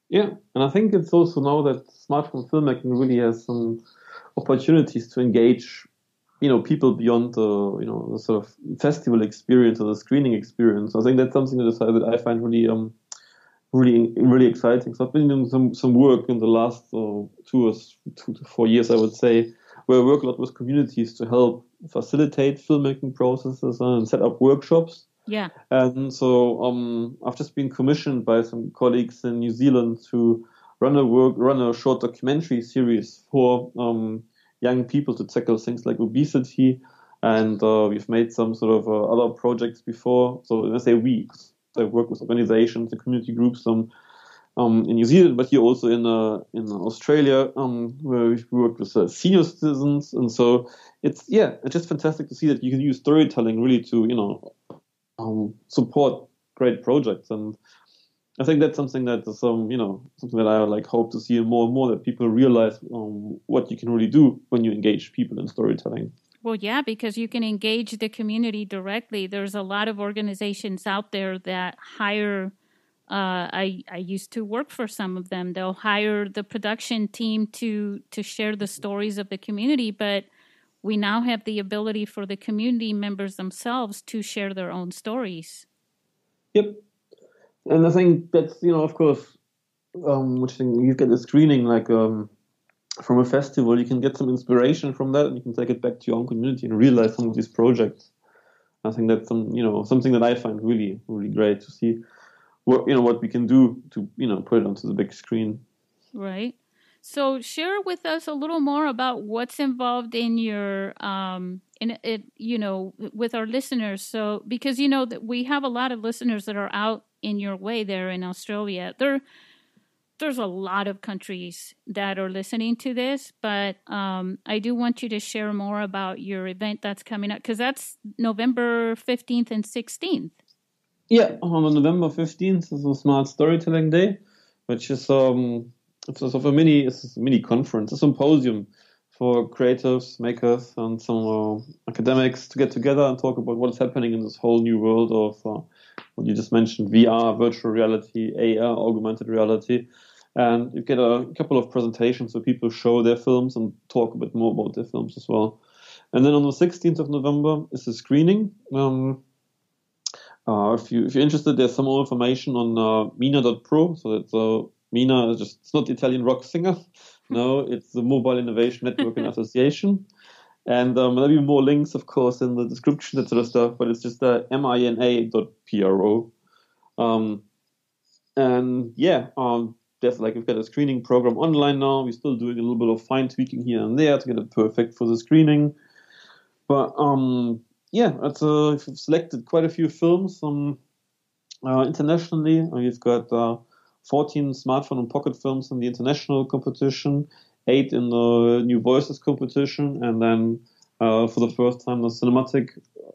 Yeah, and I think it's also now that smartphone filmmaking really has some opportunities to engage, you know, people beyond the you know the sort of festival experience or the screening experience. I think that's something that, that I find really um really really exciting. So I've been doing some some work in the last uh, two or two to four years, I would say, where I work a lot with communities to help facilitate filmmaking processes and set up workshops. Yeah. And so um, I've just been commissioned by some colleagues in New Zealand to run a work run a short documentary series for um, young people to tackle things like obesity. And uh, we've made some sort of uh, other projects before. So I say we, I work with organizations and community groups um, um, in New Zealand, but here also in uh, in Australia, um, where we work with uh, senior citizens, and so it's yeah, it's just fantastic to see that you can use storytelling really to you know um, support great projects, and I think that's something that is um, you know something that I like hope to see more and more that people realize um, what you can really do when you engage people in storytelling. Well, yeah, because you can engage the community directly. There's a lot of organizations out there that hire. Uh, I I used to work for some of them. They'll hire the production team to to share the stories of the community, but we now have the ability for the community members themselves to share their own stories. Yep. And I think that's, you know, of course, um, which thing you get a screening like um, from a festival, you can get some inspiration from that and you can take it back to your own community and realize some of these projects. I think that's some, you know, something that I find really, really great to see what, you know, what we can do to, you know, put it onto the big screen. Right. So share with us a little more about what's involved in your um in it you know with our listeners. So because you know that we have a lot of listeners that are out in your way there in Australia. There there's a lot of countries that are listening to this, but um, I do want you to share more about your event that's coming up because that's November 15th and 16th. Yeah, on November 15th is a Smart Storytelling Day, which is um, it's sort of a mini it's a mini conference, a symposium for creatives, makers, and some uh, academics to get together and talk about what's happening in this whole new world of uh, what you just mentioned: VR, virtual reality, AR, augmented reality. And you get a couple of presentations where people show their films and talk a bit more about their films as well. And then on the 16th of November is a screening. Um, uh, if you if you're interested, there's some more information on uh, Mina.pro. So that's uh, MINA is just it's not the Italian rock singer. No, it's the Mobile Innovation Networking Association. And um, there'll be more links, of course, in the description, that sort of stuff. But it's just uh, mina.pro. Um, and yeah, um, there's like we've got a screening program online now. We're still doing a little bit of fine tweaking here and there to get it perfect for the screening. But um, yeah, it's uh, we've selected quite a few films um, uh, internationally. We've got uh, 14 smartphone and pocket films in the international competition, eight in the New Voices competition, and then uh, for the first time the cinematic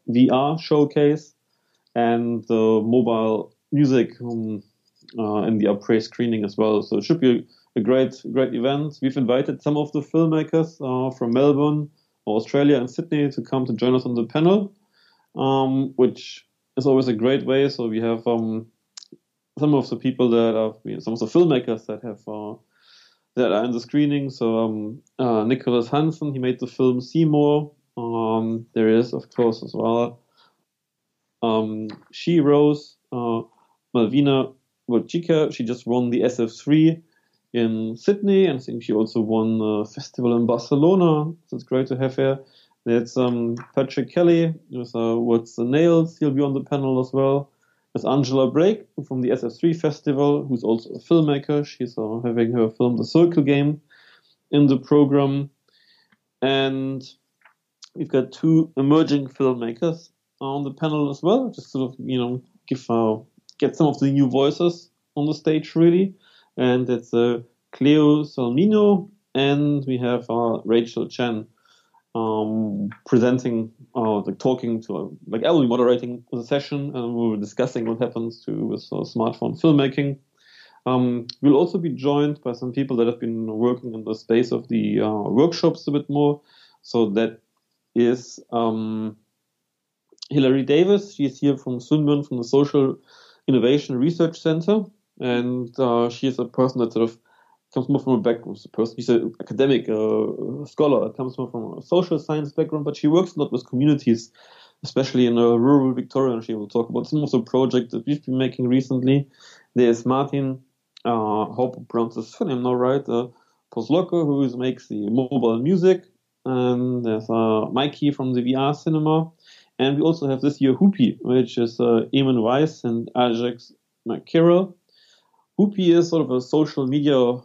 VR showcase and the mobile music um, uh, in the Après screening as well. So it should be a great, great event. We've invited some of the filmmakers uh, from Melbourne, Australia, and Sydney to come to join us on the panel, um, which is always a great way. So we have um, some of the people that are, you know, some of the filmmakers that have uh, that are in the screening. So um, Nicholas Hansen, he made the film Seymour. Um, there is, of course, as well. Um, she Rose, uh, Malvina Wojcicka, she just won the SF3 in Sydney, and I think she also won a festival in Barcelona. So it's great to have her. There's um, Patrick Kelly with uh, What's the Nails. He'll be on the panel as well. There's Angela Blake from the SF3 Festival, who's also a filmmaker. She's uh, having her film The Circle Game in the program. And we've got two emerging filmmakers on the panel as well, just sort of, you know, give uh, get some of the new voices on the stage, really. And it's uh, Cleo Salmino, and we have uh, Rachel Chen um, presenting, uh, like talking to, like I will be moderating the session, and we were discussing what happens to with uh, smartphone filmmaking. Um, we'll also be joined by some people that have been working in the space of the uh, workshops a bit more. So that is um, Hilary Davis. She's here from Swinburne, from the Social Innovation Research Center, and uh, she is a person that sort of comes more from a background. A person, she's an academic uh, scholar, It comes more from a social science background, but she works a lot with communities, especially in uh, rural Victoria. And she will talk about some of the projects that we've been making recently. There's Martin, uh, hope I pronounce his name now right, uh, who makes the mobile music. And there's uh, Mikey from the VR cinema. And we also have this year Hoopy, which is uh, Eamon Weiss and Ajax McKirrell. Hoopy is sort of a social media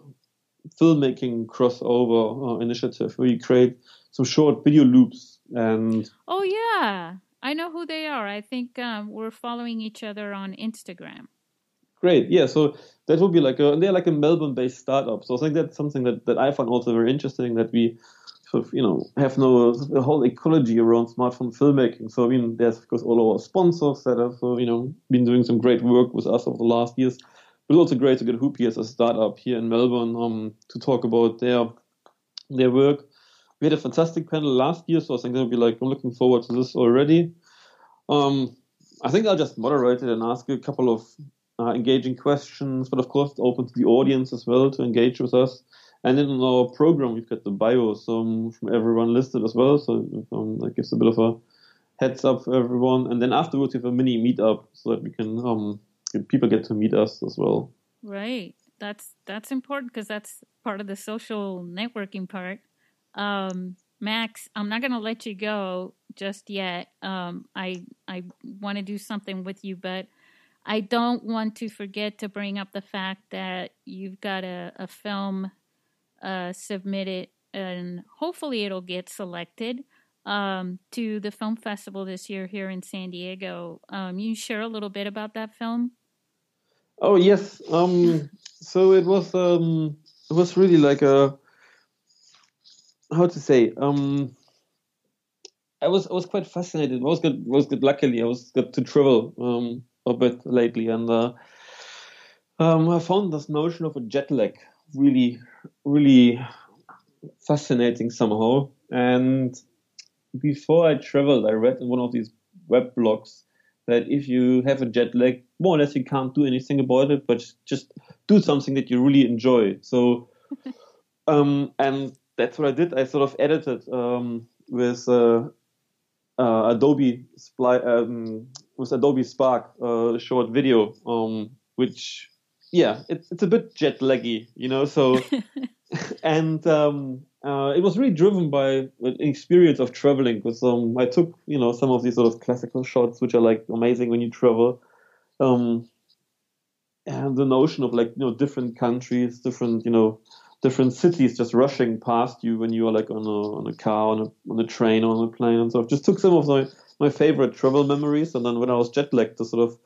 filmmaking crossover uh, initiative where you create some short video loops and. Oh yeah, I know who they are. I think um, we're following each other on Instagram. Great, yeah. So that would be like a they're like a Melbourne-based startup. So I think that's something that, that I find also very interesting that we sort of you know have no the whole ecology around smartphone filmmaking. So I mean, there's of course all our sponsors that have you know been doing some great work with us over the last years. But it's also great to get Hoopy as a startup here in Melbourne um, to talk about their their work. We had a fantastic panel last year, so I think they'll be like, I'm looking forward to this already. Um, I think I'll just moderate it and ask a couple of uh, engaging questions, but of course, open to the audience as well to engage with us. And in our program, we've got the bios um, from everyone listed as well. So um, that gives a bit of a heads up for everyone. And then afterwards, we have a mini meetup so that we can um, people get to meet us as well. Right. That's that's important because that's part of the social networking part. Um, Max, I'm not going to let you go just yet. Um, I I want to do something with you, but I don't want to forget to bring up the fact that you've got a, a film uh, submitted, and hopefully it'll get selected um, to the film festival this year here in San Diego. Um, you share a little bit about that film? Oh yes. Um, so it was um, it was really like a how to say um, I was I was quite fascinated. I was good. I Was good. Luckily, I was good to travel um, a bit lately, and uh, um, I found this notion of a jet lag really, really fascinating somehow. And before I traveled, I read in one of these web blogs that if you have a jet lag, more or less you can't do anything about it, but just do something that you really enjoy. So, um, and that's what I did. I sort of edited um, with uh, uh, Adobe Spli- um, with Adobe Spark uh, a short video, um, which yeah, it's it's a bit jet laggy, you know. So, and um, uh, it was really driven by an experience of traveling because um, I took you know some of these sort of classical shots, which are like amazing when you travel. Um, and the notion of like you know different countries, different you know different cities just rushing past you when you are like on a on a car, on a on a train, on a plane, and so I just took some of my my favorite travel memories, and then when I was jet lagged, to sort of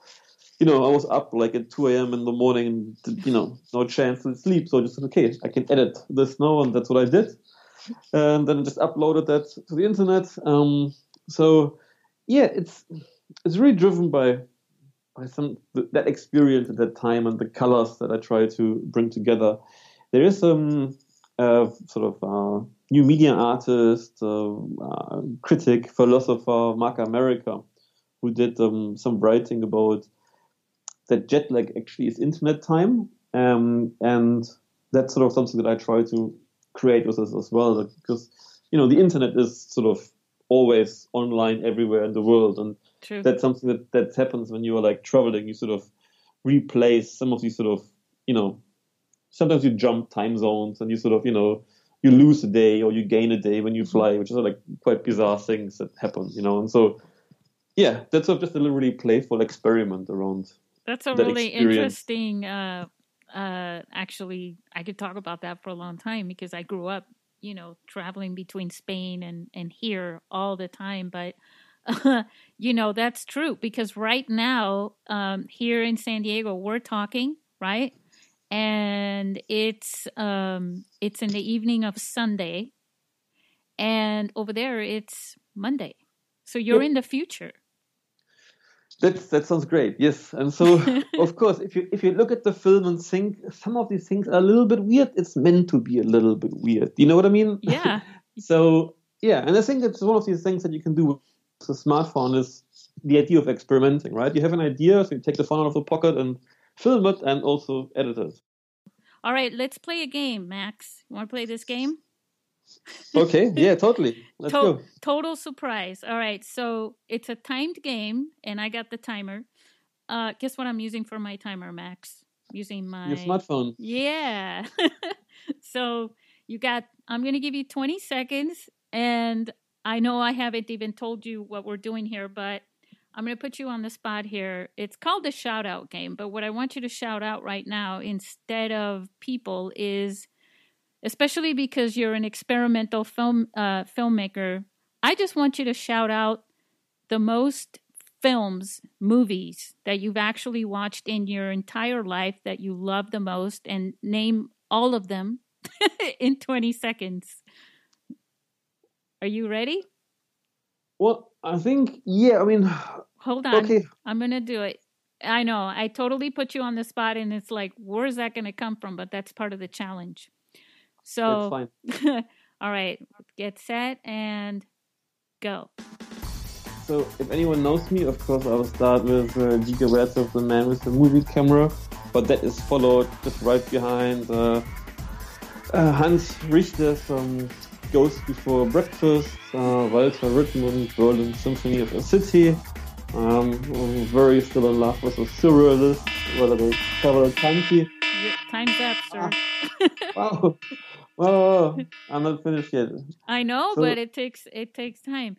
you know, I was up like at 2 a.m. in the morning and, you know, no chance to sleep. So I just said, okay, I can edit this now. And that's what I did. And then I just uploaded that to the internet. Um, so yeah, it's, it's really driven by, by some, that experience at that time and the colors that I try to bring together. There is some, uh, sort of, uh, new media artist, uh, uh critic, philosopher, Mark Amerika, who did um, some writing about that jet lag actually is internet time, um, and that's sort of something that I try to create with us as well, because you know the internet is sort of always online everywhere in the world, and True. that's something that that happens when you are like traveling. You sort of replace some of these sort of you know sometimes you jump time zones and you sort of you know you lose a day or you gain a day when you fly, which is like quite bizarre things that happen, you know. And so, yeah, that's sort of just a little really playful experiment around that's a that really experience. interesting. Uh, uh, actually, I could talk about that for a long time because I grew up, you know, traveling between Spain and and here all the time. But uh, you know, that's true because right now, um, here in San Diego, we're talking right, and it's um, it's in the evening of Sunday, and over there it's Monday. So you're in the future. That that sounds great. Yes, and so of course, if you if you look at the film and think some of these things are a little bit weird, it's meant to be a little bit weird. You know what I mean? Yeah. so yeah, and I think it's one of these things that you can do with a smartphone is the idea of experimenting, right? You have an idea, so you take the phone out of the pocket and film it, and also edit it. All right, let's play a game, Max. You want to play this game? Okay, yeah, totally. Let's to- go. Total surprise. All right, so it's a timed game, and I got the timer. Uh, guess what I'm using for my timer, Max? using my your smartphone. Yeah. so you got. I'm going to give you 20 seconds, and I know I haven't even told you what we're doing here, but I'm going to put you on the spot here. It's called the shout out game, but what I want you to shout out right now instead of people is especially because you're an experimental film uh, filmmaker. I just want you to shout out the most films, movies that you've actually watched in your entire life that you love the most, and name all of them in 20 seconds. Are you ready? Well, I think, yeah, I mean, hold on. Okay. I'm going to do it. I know. I totally put you on the spot, and it's like, where's that going to come from? But that's part of the challenge. So, all right, get set and go. So, if anyone knows me, of course, I'll start with uh, Dziga Vertov of the man with the movie camera, but that is followed just right behind uh, uh, Hans Richter's um, Ghost Before Breakfast, uh, Walter Ruttmann, Berlin Symphony of a City. Um, I'm very still in love with the surrealist, whether they cover a country. Time's up, sir. wow. Well, I'm not finished yet. I know, So- but it takes it takes time.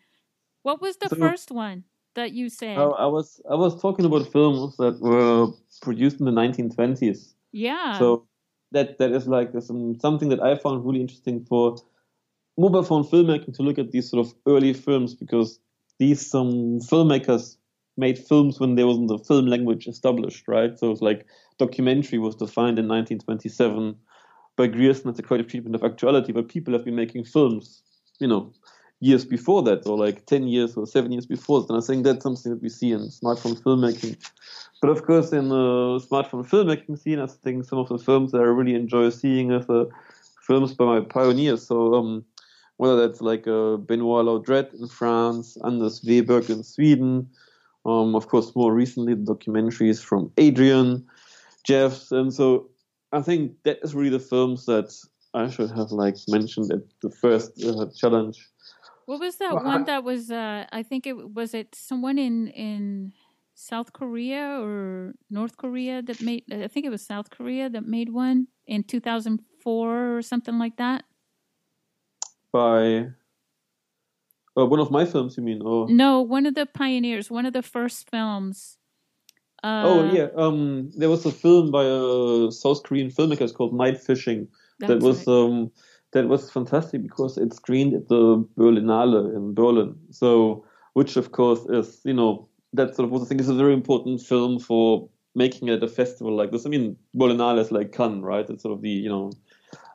What was the So- first one that you said? I, I was I was talking about films that were produced in the 1920s. yeah. So that that is like some, something that I found really interesting for mobile phone filmmaking to look at these sort of early films because these some filmmakers made films when there wasn't a film language established, right? So it's like documentary was defined in 1927 by Grierson as a creative treatment of actuality, but people have been making films, you know, years before that, or like 10 years or seven years before. And I think that's something that we see in smartphone filmmaking. But of course, in the smartphone filmmaking scene, I think some of the films that I really enjoy seeing are the films by my pioneers. So um, whether that's like uh, Benoit Labourdette in France, Anders Weberg in Sweden, um, of course, more recently the documentaries from Adrian, Jeffs, and so I think that is really the films that I should have like mentioned at the first uh, challenge. what was that Well, one I- that was? Uh, I think it was it someone in in South Korea or North Korea that made. I think it was South Korea that made one in two thousand four or something like that. By uh, one of my films, you mean? Or No, one of the pioneers, one of the first films. Uh, oh yeah, um, there was a film by a South Korean filmmaker called Night Fishing. that was right. um, that was fantastic because it screened at the Berlinale in Berlin. So, which of course is you know that sort of was I think is a very important film for making it a festival like this. I mean, Berlinale is like Cannes, right? It's sort of the you know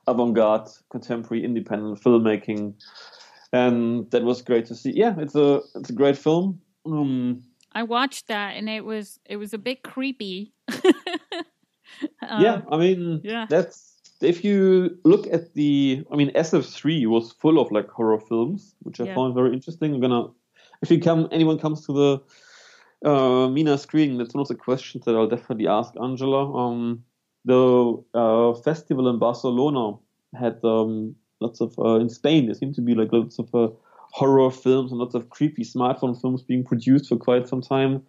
avant-garde, contemporary, independent filmmaking, and that was great to see. Yeah, it's a it's a great film. Um, I watched that and it was it was a bit creepy. yeah, Um, I mean, yeah. that's if you look at the, I mean, SF3 was full of like horror films, which I Yeah. found very interesting. I'm gonna, if you come, anyone comes to the uh, MINA screening, that's one of the questions that I'll definitely ask Angela. Um, the uh, festival in Barcelona had um, lots of uh, in Spain. There seemed to be like lots of uh, horror films and lots of creepy smartphone films being produced for quite some time.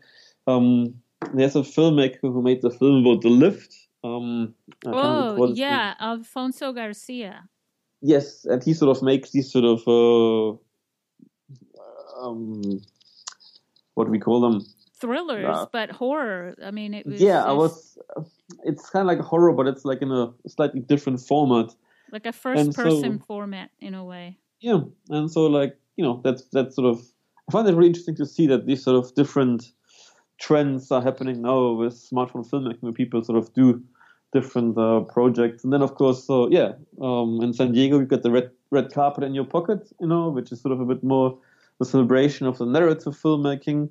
Um, there's a filmmaker who made the film about the lift. Um, oh yeah, Alfonso Garcia. Yes, and he sort of makes these sort of uh, um, what do we call them? Thrillers, Yeah. but horror. I mean, it was. yeah, I was. It's kind of like horror, but it's like in a slightly different format. like a first-person so- format in a way. Yeah, and so like you know that's that's sort of. I find it really interesting to see that these sort of different trends are happening now with smartphone filmmaking, where people sort of do different uh, projects, and then of course, so yeah, um, in San Diego you've got the red red carpet in your pocket, you know, which is sort of a bit more the celebration of the narrative filmmaking.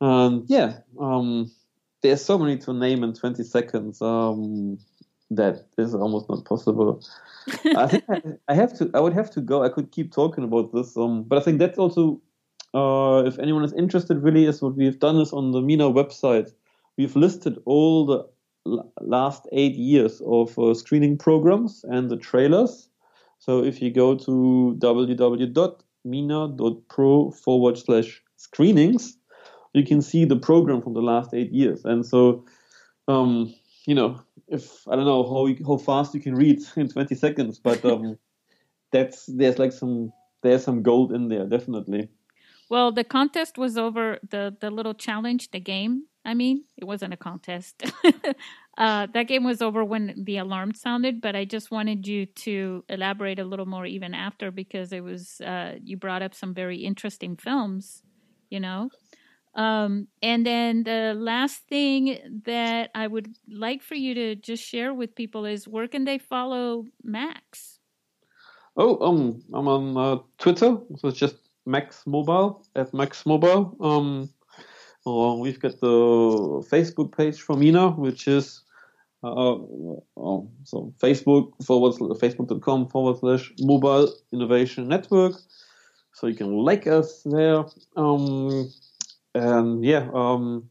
And yeah, um, there's so many to name in 20 seconds um, that is almost not possible. I think I, I have to. I would have to go. I could keep talking about this, um, but I think that's also, uh, if anyone is interested, really, is what we've done is on the MINA website. We've listed all the l- last eight years of uh, screening programs and the trailers. So if you go to www.mina.pro forward slash screenings, you can see the program from the last eight years. And so, um, you know, if I don't know how you, how fast you can read in 20 seconds, but um, that's there's like some there's some gold in there, definitely. Well, the contest was over. the The little challenge, the game. I mean, it wasn't a contest. uh, that game was over when the alarm sounded. But I just wanted you to elaborate a little more even after because it was uh, you brought up some very interesting films. You know. Um, and then the last thing that I would like for you to just share with people is where can they follow Max? Oh, um, I'm on uh, Twitter, so it's just Max Mobile at Max Mobile. Um, uh, we've got the Facebook page for MINA, which is uh, um, so Facebook forward Facebook.com forward slash Mobile Innovation Network. So you can like us there. Um, and yeah, um,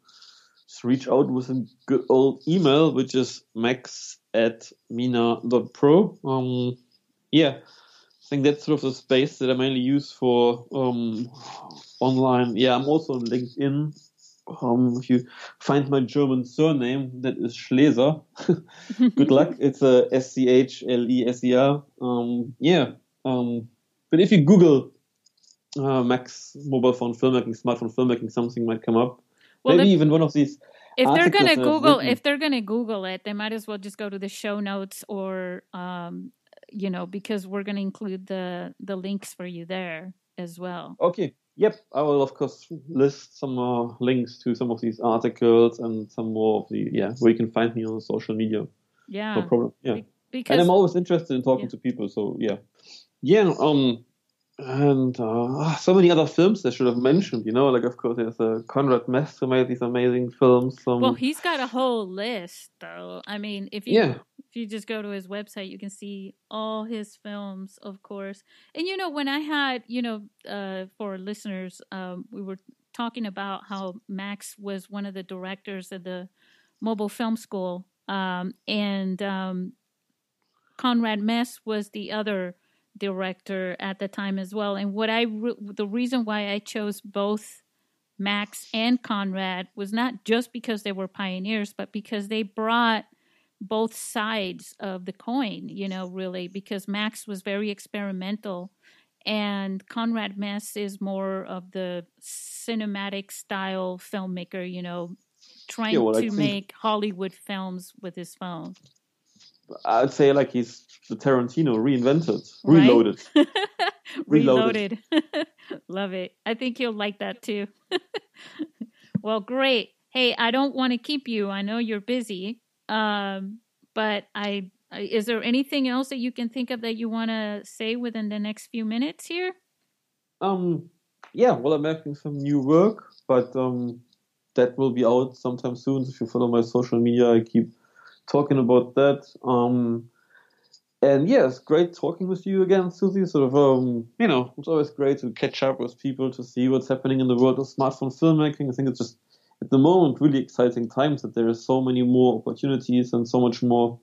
just reach out with a good old email, which is max at mina.pro. Um, yeah, I think that's sort of the space that I mainly use for um, online. Yeah, I'm also on LinkedIn. Um, if you find my German surname, that is Schleser. Good luck. It's a S C H L E S E R. Um, yeah. Um, but if you Google uh, Max mobile phone filmmaking, smartphone filmmaking, something might come up. Well, Maybe even one of these if they're gonna Google, if they're gonna Google it, they might as well just go to the show notes or, um, you know, because we're gonna include the the links for you there as well. Okay. Yep, I will of course list some more links to some of these articles and some more of the yeah where you can find me on social media. Yeah, no problem. Yeah, because and I'm always interested in talking yeah. to people. So yeah, yeah. Um, and uh, so many other films I should have mentioned. You know, like of course there's uh, Conrad Mess who made these amazing films. Um, well, he's got a whole list, though. I mean, if you yeah. if you just go to his website, you can see all his films, of course. And you know, when I had you know, uh, for listeners, um, we were talking about how Max was one of the directors of the Mobile Film School, um, and um, Conrad Mess was the other director at the time as well. And what I re- the reason why I chose both Max and Conrad was not just because they were pioneers, but because they brought both sides of the coin, you know, really, because Max was very experimental and Conrad Mess is more of the cinematic style filmmaker, you know, trying yeah, well, to make Hollywood films with his phone. I'd say like he's the Tarantino reinvented, reloaded. Right? reloaded. reloaded. Love it. I think you'll like that too. well, great. Hey, I don't want to keep you. I know you're busy. Um, but I is there anything else that you can think of that you want to say within the next few minutes here? Um yeah, well I'm making some new work, but um that will be out sometime soon. If you follow my social media, I keep talking about that. Um, and yeah, it's great talking with you again, Susy. Sort of, um, you know, it's always great to catch up with people to see what's happening in the world of smartphone filmmaking. I think it's just at the moment really exciting times that there are so many more opportunities and so much more,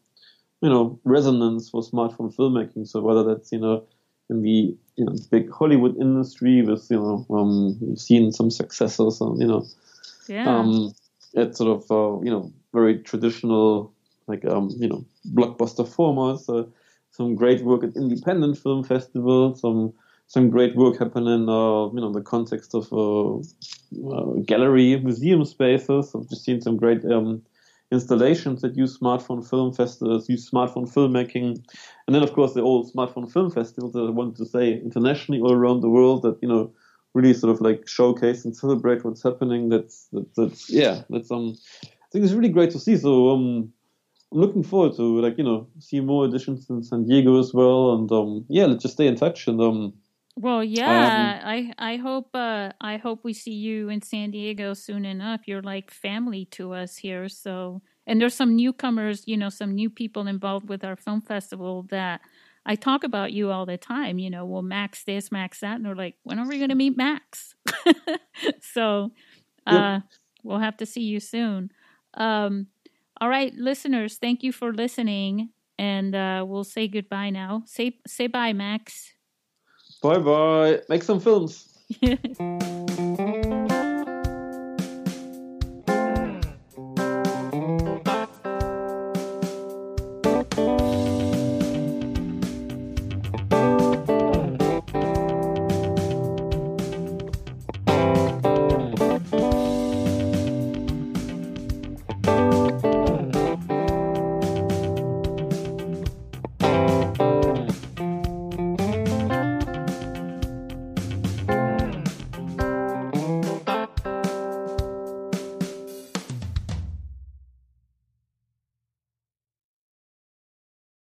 you know, resonance for smartphone filmmaking. So whether that's you know in the you know big Hollywood industry with you know um, we've seen some successes and you know yeah. um, it's sort of uh, you know very traditional like um, you know blockbuster formats. Uh, some great work at independent film festivals. Some some great work happening, uh, you know, in the context of uh, uh, gallery museum spaces. I've just seen some great um, installations that use smartphone film festivals, use smartphone filmmaking, and then of course the old smartphone film festivals that I wanted to say internationally all around the world that you know really sort of like showcase and celebrate what's happening. That's that's, yeah, that's um, I think it's really great to see. So um, looking forward to like you know see more editions in San Diego as well, and um, yeah, let's just stay in touch and um. Well, yeah, um, I I hope uh, I hope we see you in San Diego soon enough. You're like family to us here, so and there's some newcomers, you know, some new people involved with our film festival that I talk about you all the time. You know, well, Max this, Max that, and they're like, when are we going to meet Max? so, uh, yeah. we'll have to see you soon. Um, all right, listeners, thank you for listening, and uh, we'll say goodbye now. Say say bye, Max. Bye bye. Make some films.